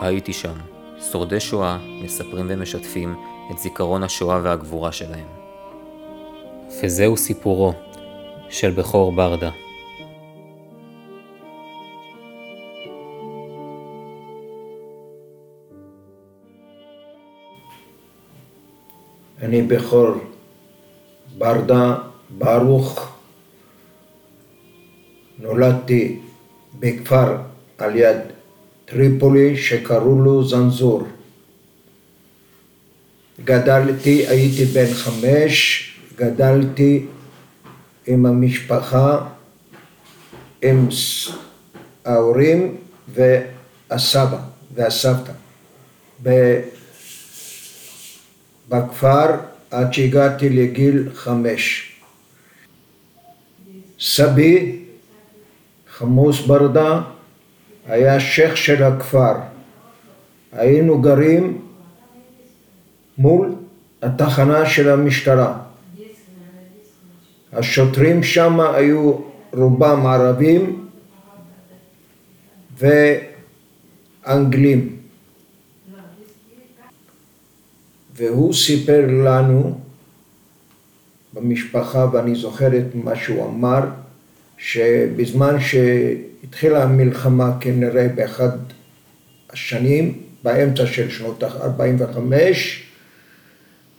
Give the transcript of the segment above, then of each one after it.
הייתי שם. שורדי שואה מספרים ומשתפים את זיכרון השואה והגבורה שלהם. וזהו סיפורו של בכור ברדה. אני בכור ברדה ברוך, נולדתי בכפר על יד טריפולי שקראו לו זנזור. גדלתי, הייתי בן חמש, גדלתי עם המשפחה, עם ההורים והסבא והסבתא. בכפר עד שהגעתי לגיל חמש. סבי, חמוס ברדה, היה שייח של הכפר. היינו גרים מול התחנה של המשטרה. השוטרים שם היו רובם ערבים ואנגלים. והוא סיפר לנו במשפחה, ואני זוכר את מה שהוא אמר, שבזמן שהתחילה המלחמה כנראה באחד השנים, באמצע של שנות ה-45,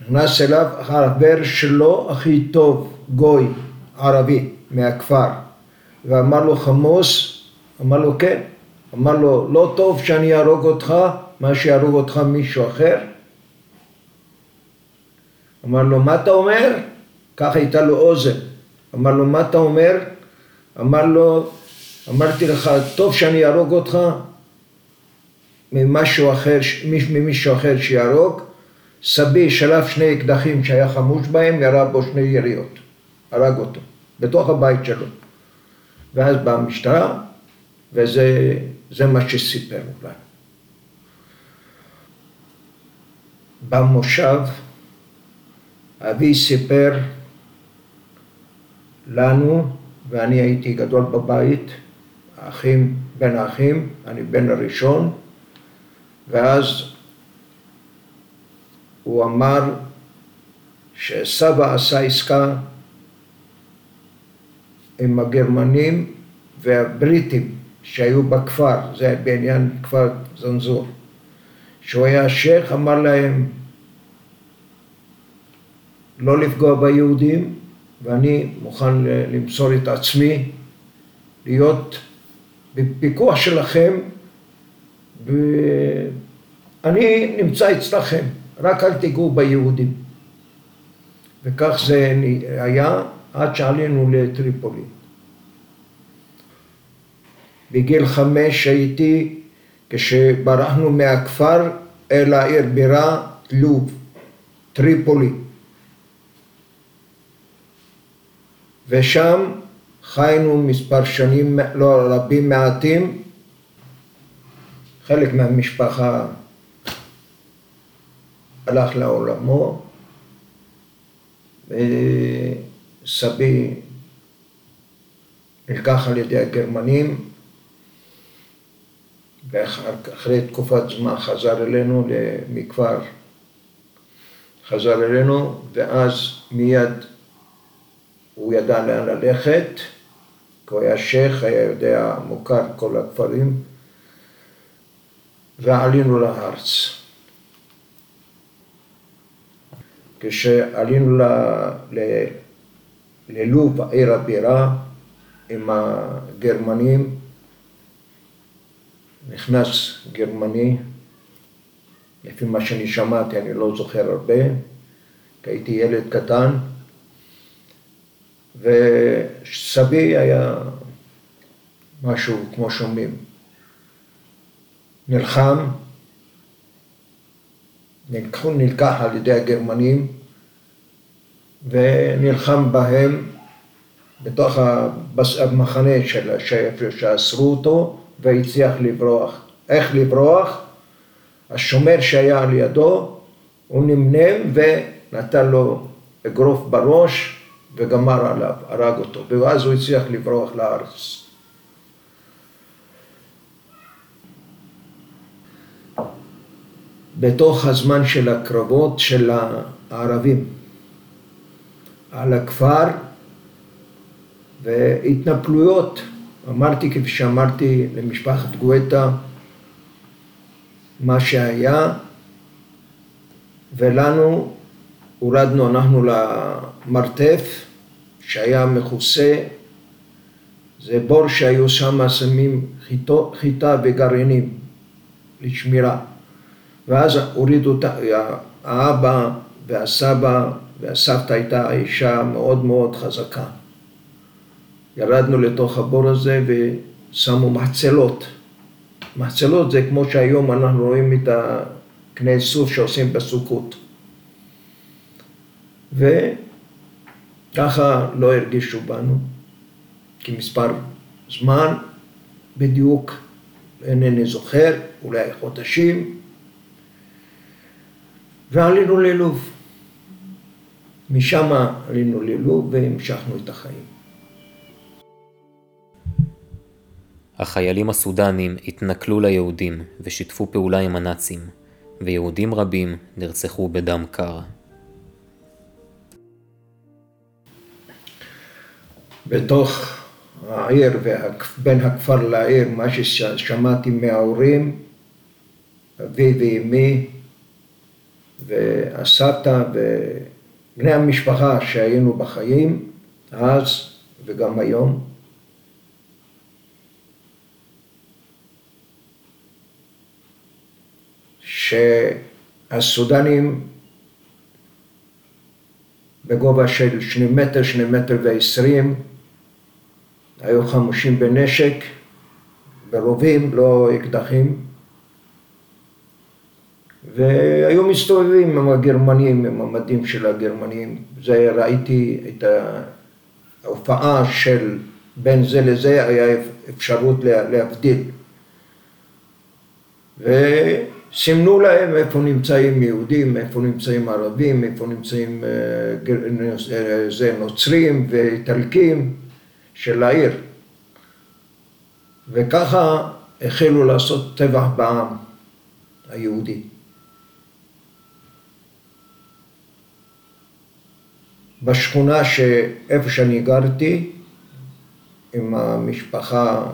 נכנס אליו החבר שלו הכי טוב, גוי, ערבי, מהכפר, ואמר לו חמוס, אמר לו כן, אמר לו לא טוב שאני אהרוג אותך, מה שיהרוג אותך מישהו אחר, אמר לו, מה אתה אומר? ככה הייתה לו אוזן. אמר לו, מה אתה אומר? אמר לו, אמרתי לך, טוב שאני אהרוג אותך ממשהו אחר, ממישהו אחר שיהרוג. סבי שלף שני אקדחים שהיה חמוש בהם, ירה בו שני יריות. הרג אותו, בתוך הבית שלו. ואז באה המשטרה, וזה מה שסיפר לנו. במושב אבי סיפר לנו, ואני הייתי גדול בבית, האחים, בין האחים, אני בן הראשון, ואז הוא אמר שסבא עשה עסקה עם הגרמנים והבריטים שהיו בכפר, זה בעניין כפר זנזור. כשהוא היה שייח אמר להם לא לפגוע ביהודים, ואני מוכן למסור את עצמי, להיות בפיקוח שלכם, ואני נמצא אצלכם, רק אל תיגעו ביהודים. וכך זה היה עד שעלינו לטריפולי. בגיל חמש הייתי כשברחנו מהכפר אל העיר בירה לוב, טריפולי. ושם חיינו מספר שנים, לא רבים מעטים, חלק מהמשפחה הלך לעולמו, וסבי נלקח על ידי הגרמנים, ואחרי תקופת זמן חזר אלינו מכפר, חזר אלינו, ואז מיד הוא ידע לאן ללכת, כי הוא היה שייח, היה יודע, מוכר כל הכפרים, ועלינו לארץ. כשעלינו ל... ל... ללוב, עיר הבירה, עם הגרמנים, נכנס גרמני, לפי מה שאני שמעתי, אני לא זוכר הרבה, כי הייתי ילד קטן, וסבי היה משהו כמו שומעים. נלחם, נלקח על ידי הגרמנים ונלחם בהם בתוך המחנה של שאסרו אותו והצליח לברוח. איך לברוח? השומר שהיה על ידו, הוא נמנם ונתן לו אגרוף בראש וגמר עליו, הרג אותו, ואז הוא הצליח לברוח לארץ. בתוך הזמן של הקרבות של הערבים על הכפר והתנפלויות. אמרתי, כפי שאמרתי למשפחת גואטה, מה שהיה, ולנו הורדנו אנחנו למרתף שהיה מכוסה, זה בור שהיו שם שמים חיטה וגרעינים לשמירה. ואז הורידו את האבא והסבא והסבתא הייתה אישה מאוד מאוד חזקה. ירדנו לתוך הבור הזה ושמו מחצלות. מחצלות זה כמו שהיום אנחנו רואים את הקנה סוף שעושים בסוכות. וככה לא הרגישו בנו, כי מספר זמן בדיוק, אינני זוכר, אולי חודשים, ועלינו ללוב. משם עלינו ללוב והמשכנו את החיים. החיילים הסודנים התנכלו ליהודים ושיתפו פעולה עם הנאצים, ויהודים רבים נרצחו בדם קר. בתוך העיר ובין הכפר לעיר, מה ששמעתי מההורים, אבי ואמי והסבתא ובני המשפחה שהיינו בחיים אז וגם היום, שהסודנים בגובה של שני מטר, שני מטר ועשרים, היו חמושים בנשק, ברובים, לא אקדחים, והיו מסתובבים עם הגרמנים, עם המדים של הגרמנים. זה ראיתי את ההופעה של בין זה לזה, היה אפשרות להבדיל. וסימנו להם איפה נמצאים יהודים, איפה נמצאים ערבים, איפה נמצאים אה, זה נוצרים ואיטלקים של העיר. וככה החלו לעשות טבח בעם היהודי. בשכונה שאיפה שאני גרתי, עם המשפחה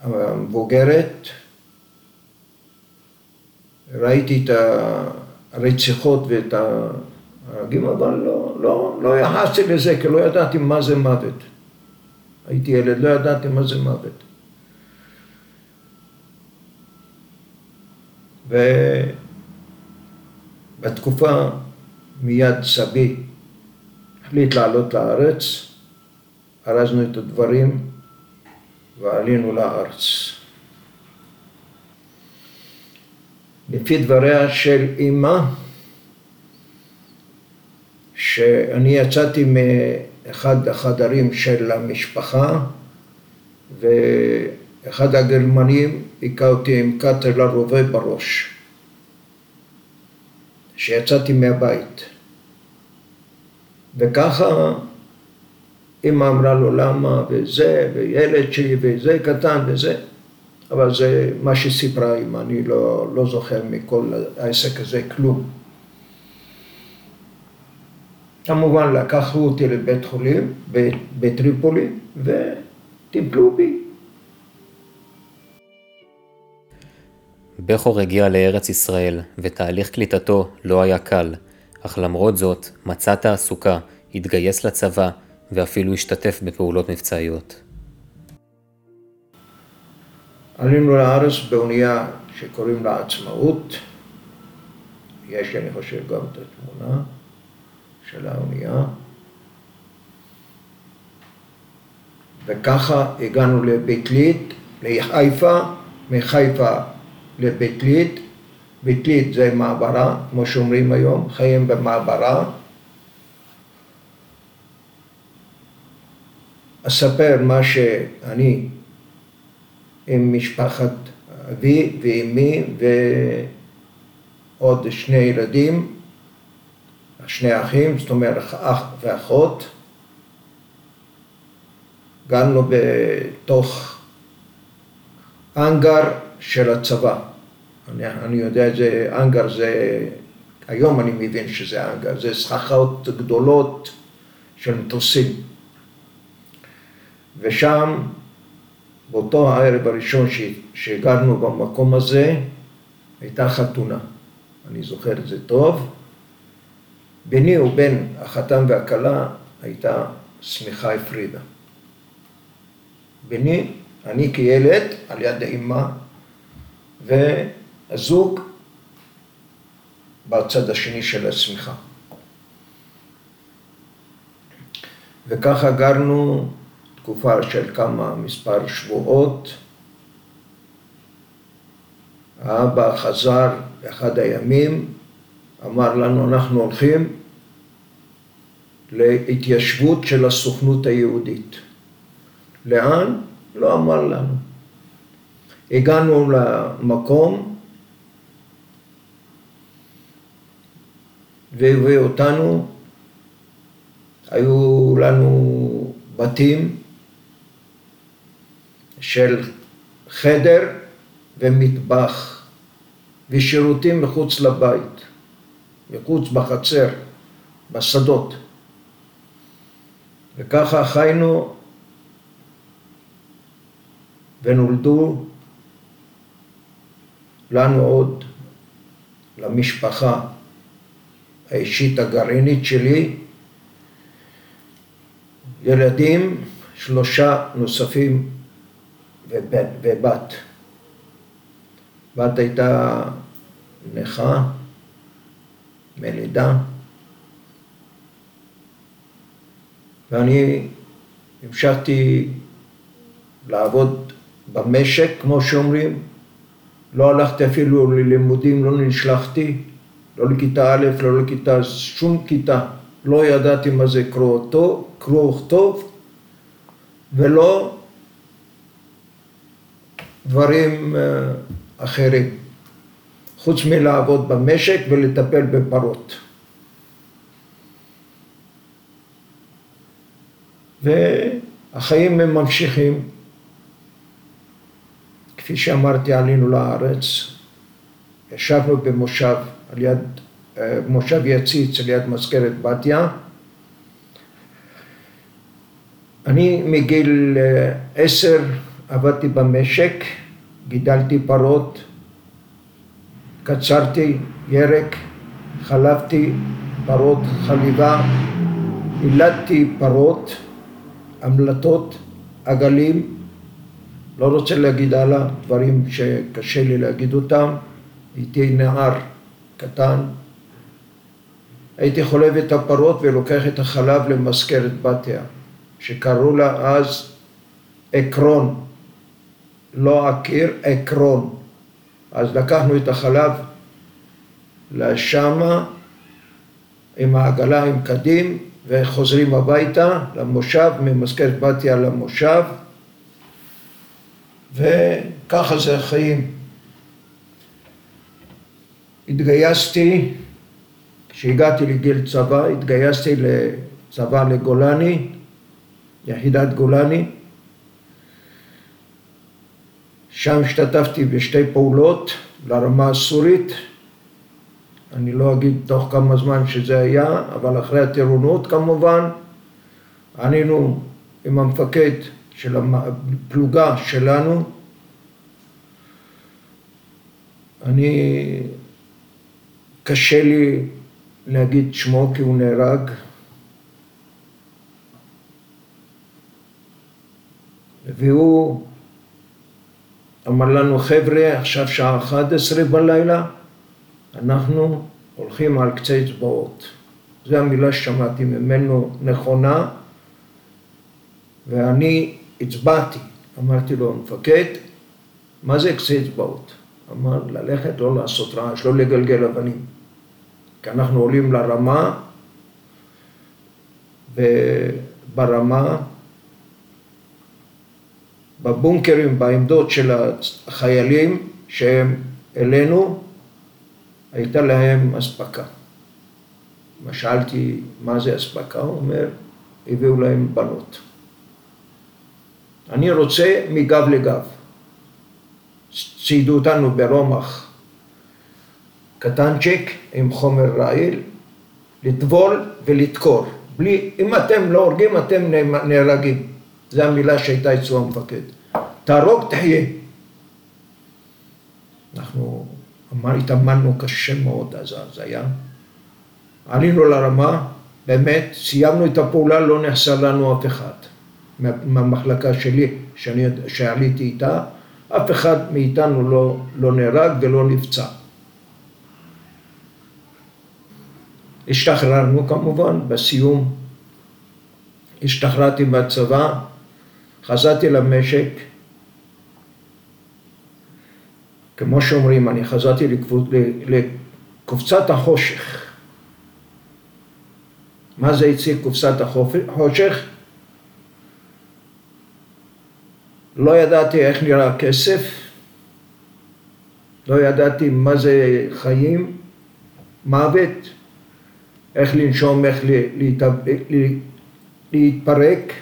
המבוגרת, ראיתי את הרציחות ואת ההרגים, אבל לא, לא, לא יחסתי לזה, כי לא ידעתי מה זה מוות. הייתי ילד, לא ידעתי מה זה מוות. ובתקופה מיד סבי החליט לעלות לארץ, ארזנו את הדברים ועלינו לארץ. לפי דבריה של אימא, שאני יצאתי מאחד החדרים של המשפחה ואחד הגרמנים היכה אותי עם קאטר לרובה בראש. שיצאתי מהבית. וככה אמא אמרה לו למה, וזה, וילד שלי, וזה קטן, וזה, אבל זה מה שסיפרה אמא, אני לא, לא זוכר מכל העסק הזה כלום. כמובן לקחו אותי לבית חולים בטריפולי וטיפלו בי. בכור הגיע לארץ ישראל, ותהליך קליטתו לא היה קל, אך למרות זאת מצא תעסוקה, התגייס לצבא, ואפילו השתתף בפעולות מבצעיות. עלינו לארץ באונייה שקוראים לה עצמאות, יש אני חושב גם את התמונה של האונייה, וככה הגענו לבית ליד, לחיפה, מחיפה לבית ליד, בית ליד זה מעברה, כמו שאומרים היום, חיים במעברה. אספר מה שאני עם משפחת אבי ואימי ועוד שני ילדים, שני אחים, זאת אומרת אח ואחות. גרנו בתוך אנגר של הצבא. אני, אני יודע, זה אנגר, זה, היום אני מבין שזה אנגר, זה סככות גדולות של מטוסים. ושם, באותו הערב הראשון שהגענו במקום הזה, הייתה חתונה. אני זוכר את זה טוב. ביני ובין החתן והכלה הייתה שמיכה הפרידה. ביני, אני כילד, על יד האימא, והזוג בצד השני של השמיכה. וככה גרנו תקופה של כמה, מספר שבועות. האבא חזר באחד הימים, אמר לנו, אנחנו הולכים להתיישבות של הסוכנות היהודית. לאן? לא אמר לנו. הגענו למקום והביאו אותנו, היו לנו בתים של חדר ומטבח ושירותים מחוץ לבית, מחוץ בחצר, בשדות. וככה חיינו ונולדו לנו עוד, למשפחה האישית הגרעינית שלי, ילדים, שלושה נוספים ובת. בת הייתה נכה מלידה, ואני המשכתי לעבוד במשק, כמו שאומרים, לא הלכתי אפילו ללימודים, לא נשלחתי, לא לכיתה א', לא לכיתה, שום כיתה. לא ידעתי מה זה קרוא וכתוב, ולא דברים אה, אחרים, חוץ מלעבוד במשק ולטפל בפרות. והחיים הם ממשיכים. כפי שאמרתי, עלינו לארץ, ישבנו במושב על יד, אה, מושב יציץ על יד מזכרת בתיה. אני מגיל אה, עשר עבדתי במשק, גידלתי פרות, קצרתי ירק, חלבתי פרות חליבה, הילדתי פרות, המלטות, עגלים, לא רוצה להגיד הלאה דברים שקשה לי להגיד אותם, הייתי נער קטן, הייתי חולב את הפרות ולוקח את החלב למזכרת בתיה, שקראו לה אז עקרון, לא עקיר, עקרון. אז לקחנו את החלב לשמה עם העגלה עם קדים וחוזרים הביתה למושב, ממזכרת בתיה למושב וככה זה החיים. התגייסתי, כשהגעתי לגיל צבא, התגייסתי לצבא לגולני, יחידת גולני. שם השתתפתי בשתי פעולות לרמה הסורית. אני לא אגיד תוך כמה זמן שזה היה, אבל אחרי הטירונות כמובן. ענינו עם המפקד של הפלוגה שלנו. אני, קשה לי להגיד שמו כי הוא נהרג. והוא אמר לנו, חבר'ה, עכשיו שעה 11 בלילה, אנחנו הולכים על קצה אצבעות. זו המילה ששמעתי ממנו נכונה, ואני הצבעתי. אמרתי לו, מפקד, מה זה קצה אצבעות? אמר, ללכת, לא לעשות רעש, לא לגלגל אבנים. כי אנחנו עולים לרמה, וברמה, בבונקרים, בעמדות של החיילים שהם אלינו, הייתה להם אספקה. שאלתי, מה זה אספקה? הוא אומר, הביאו להם בנות. אני רוצה מגב לגב. ציידו אותנו ברומח קטנצ'יק עם חומר רעיל, לטבול ולדקור. בלי, אם אתם לא הורגים, אתם נהרגים. זו המילה שהייתה אצלו המפקד. תהרוג, תחיה. אנחנו התאמנו קשה מאוד אז, אז היה. עלינו לרמה, באמת, סיימנו את הפעולה, לא נחסר לנו אף אחד. מהמחלקה שלי, שאני, שעליתי איתה, אף אחד מאיתנו לא, לא נהרג ולא נפצע. השתחררנו כמובן, בסיום השתחררתי מהצבא, חזרתי למשק, כמו שאומרים, אני חזרתי לקופסת החושך. מה זה הציג קופסת החושך? לא ידעתי איך נראה כסף, לא ידעתי מה זה חיים, מוות, איך לנשום, איך להתפרק,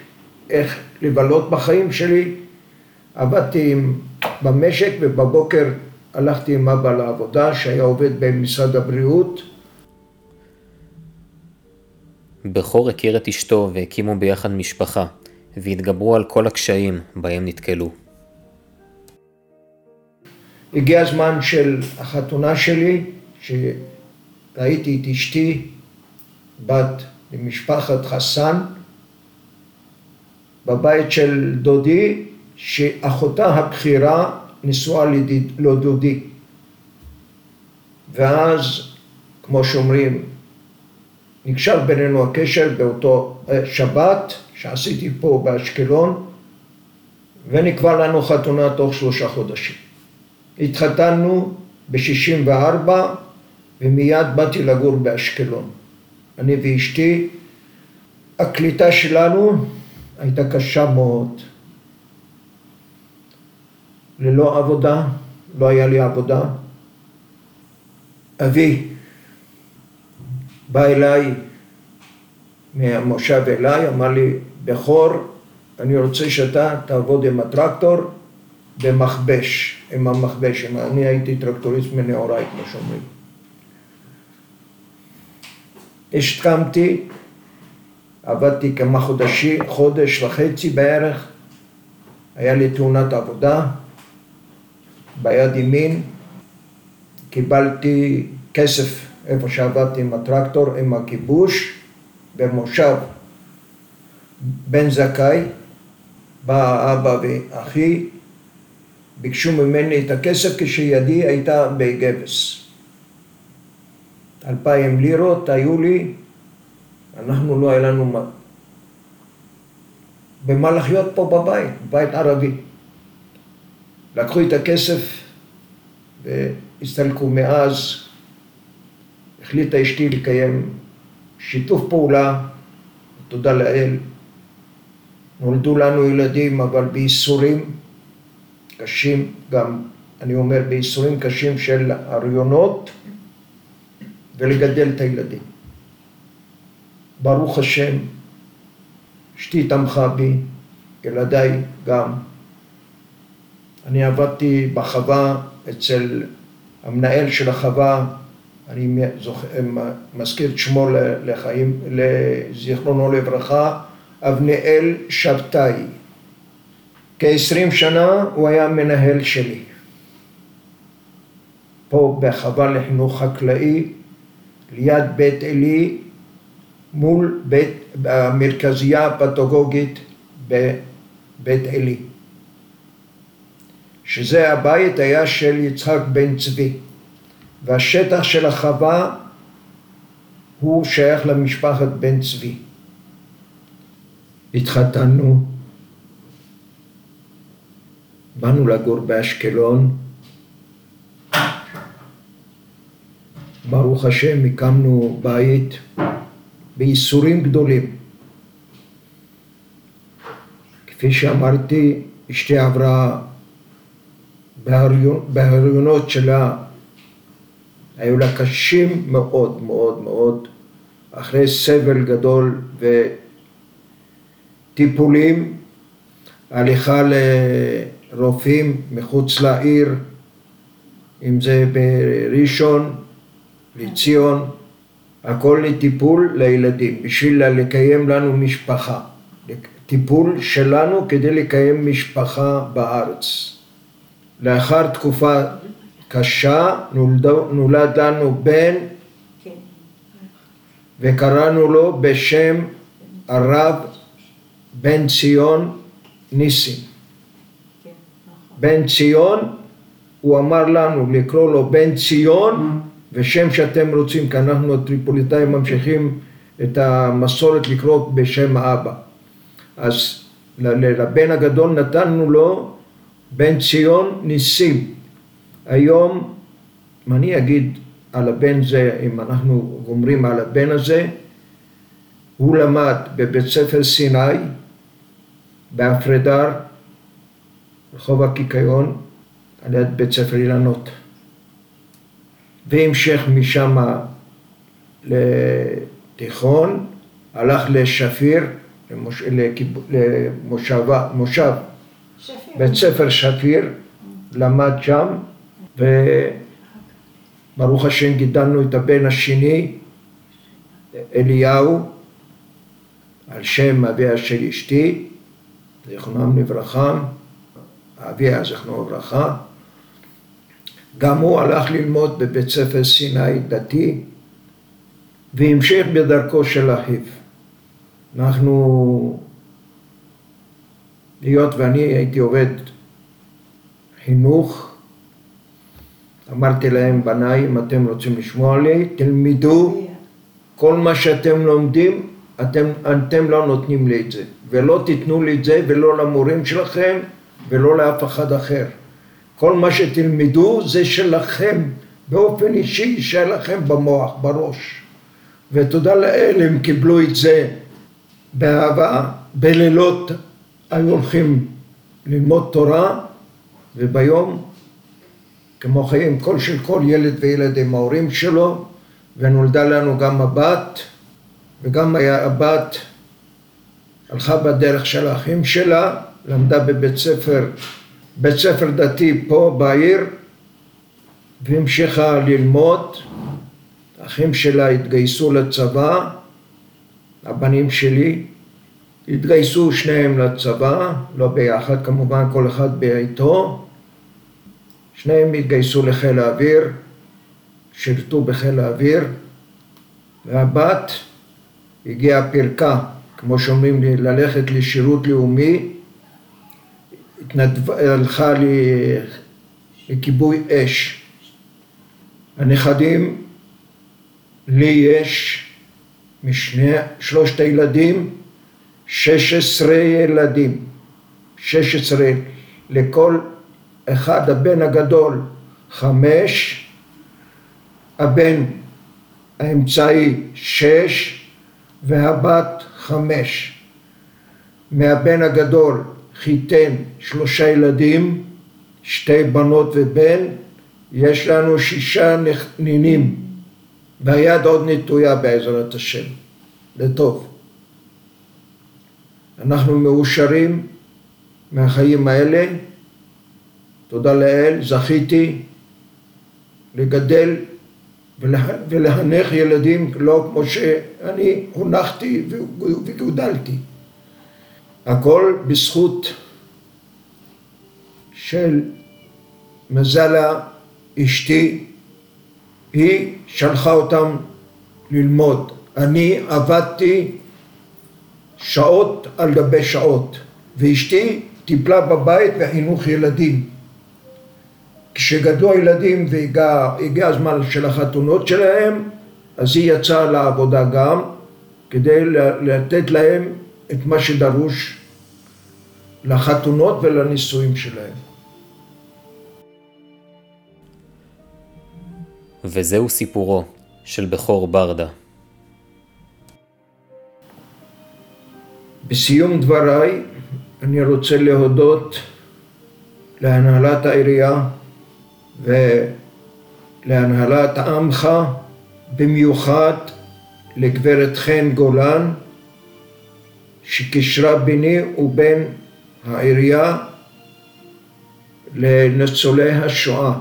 איך לבלות בחיים שלי. עבדתי במשק ובבוקר הלכתי עם אבא לעבודה שהיה עובד במשרד הבריאות. בכור הכיר את אשתו והקימו ביחד משפחה, והתגברו על כל הקשיים בהם נתקלו. הגיע הזמן של החתונה שלי, שראיתי את אשתי, בת למשפחת חסן, בבית של דודי, שאחותה הבכירה נשואה לדודי. ואז, כמו שאומרים, נקשר בינינו הקשר באותו אה, שבת שעשיתי פה באשקלון, ונקבע לנו חתונה תוך שלושה חודשים. התחתנו ב-64 ומיד באתי לגור באשקלון. אני ואשתי, הקליטה שלנו הייתה קשה מאוד. ללא עבודה, לא היה לי עבודה. אבי בא אליי מהמושב אליי, אמר לי, בכור, אני רוצה שאתה תעבוד עם הטרקטור במכבש, עם המכבש, אני הייתי טרקטוריסט מנעוריי, כמו שאומרים. השתקמתי, עבדתי כמה חודשים, חודש וחצי בערך, היה לי תאונת עבודה, ביד ימין, קיבלתי כסף איפה שעבדתי עם הטרקטור, עם הכיבוש, במושב בן זכאי, בא אבא ואחי, ביקשו ממני את הכסף כשידי הייתה בגבס. אלפיים לירות היו לי, אנחנו לא היה לנו מה. במה לחיות פה בבית, בית ערבי. לקחו את הכסף והסתלקו מאז, החליטה אשתי לקיים שיתוף פעולה, תודה לאל, נולדו לנו ילדים אבל בייסורים קשים, גם אני אומר בייסורים קשים של הריונות ולגדל את הילדים. ברוך השם, אשתי תמכה בי, ילדיי גם. אני עבדתי בחווה אצל המנהל של החווה, אני זוכר, מזכיר את שמו לחיים, לזיכרונו לברכה, אבניאל שבתאי. כעשרים שנה הוא היה מנהל שלי. פה בחווה לחינוך חקלאי, ליד בית עלי, מול בית, המרכזייה הפתוגוגית בבית עלי. שזה הבית היה של יצחק בן צבי, והשטח של החווה הוא שייך למשפחת בן צבי. התחתנו, באנו לגור באשקלון, ברוך השם הקמנו בית בייסורים גדולים. כפי שאמרתי, אשתי עברה בהריונות שלה היו לה קשים מאוד מאוד מאוד, אחרי סבל גדול וטיפולים, הליכה לרופאים מחוץ לעיר, אם זה בראשון, לציון, הכל לטיפול לילדים, בשביל לקיים לנו משפחה. טיפול שלנו כדי לקיים משפחה בארץ. לאחר תקופה קשה נולד, נולד לנו בן וקראנו לו בשם הרב בן ציון ניסים. בן ציון, הוא אמר לנו לקרוא לו בן ציון ושם שאתם רוצים, כי אנחנו הטריפוליטאים ממשיכים את המסורת לקרוא בשם האבא. אז לבן הגדול נתנו לו בן ציון ניסים. היום, מה אני אגיד על הבן זה, אם אנחנו גומרים על הבן הזה, הוא למד בבית ספר סיני, בהפרדר, רחוב הקיקיון, על יד בית ספר אילנות. והמשך משם לתיכון, הלך לשפיר, למוש... למושבה, מושב, שפיר. בית ספר שפיר, למד שם, וברוך השם גידלנו את הבן השני, אליהו, על שם אביה של אשתי, זיכרונם לברכה, אביה זיכרונו לברכה. גם הוא הלך ללמוד בבית ספר סיני דתי והמשך בדרכו של אחיו. אנחנו, היות ואני הייתי עובד חינוך, אמרתי להם, בניי, אם אתם רוצים לשמוע לי, תלמדו כל מה שאתם לומדים, אתם, אתם לא נותנים לי את זה, ולא תיתנו לי את זה, ולא למורים שלכם, ולא לאף אחד אחר. כל מה שתלמדו זה שלכם, באופן אישי, יישאר לכם במוח, בראש. ותודה לאל הם קיבלו את זה באהבה, בלילות היו הולכים ללמוד תורה, וביום, כמו חיים כל של כל ילד וילד עם ההורים שלו, ונולדה לנו גם הבת, וגם הבת הלכה בדרך של האחים שלה, למדה בבית ספר, בית ספר דתי פה בעיר, והמשיכה ללמוד. האחים שלה התגייסו לצבא, הבנים שלי התגייסו שניהם לצבא, לא ביחד כמובן, כל אחד בעיתו. שניהם התגייסו לחיל האוויר, שירתו בחיל האוויר, והבת הגיעה פרקה, כמו שאומרים לי, ללכת לשירות לאומי, התנדב, הלכה לכיבוי אש. הנכדים, לי יש משני, שלושת הילדים, שש עשרה ילדים, שש עשרה, לכל אחד הבן הגדול חמש, הבן האמצעי שש והבת חמש. מהבן הגדול חיתן שלושה ילדים, שתי בנות ובן, יש לנו שישה נינים, והיד עוד נטויה בעזרת השם, לטוב. אנחנו מאושרים מהחיים האלה, תודה לאל, זכיתי לגדל ולחנך ילדים לא כמו שאני הונחתי וגודלתי. הכל בזכות של מזלה אשתי, היא שלחה אותם ללמוד. אני עבדתי שעות על גבי שעות, ואשתי טיפלה בבית בחינוך ילדים. כשגדלו הילדים והגיע הזמן של החתונות שלהם, אז היא יצאה לעבודה גם, כדי לתת להם את מה שדרוש לחתונות ולנישואים שלהם. וזהו סיפורו של בכור ברדה. בסיום דבריי אני רוצה להודות להנהלת העירייה ולהנהלת עמך, במיוחד לגברת חן גולן, שקישרה ביני ובין העירייה לניצולי השואה,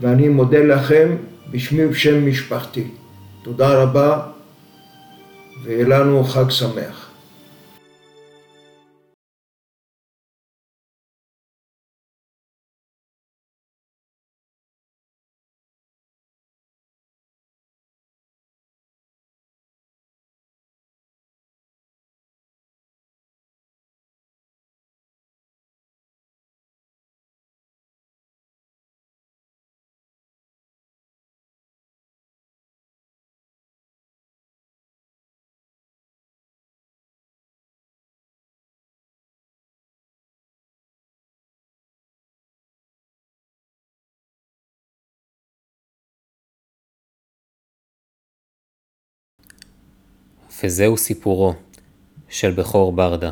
ואני מודה לכם בשמי ובשם משפחתי. תודה רבה, ויהיה לנו חג שמח. וזהו סיפורו של בכור ברדה.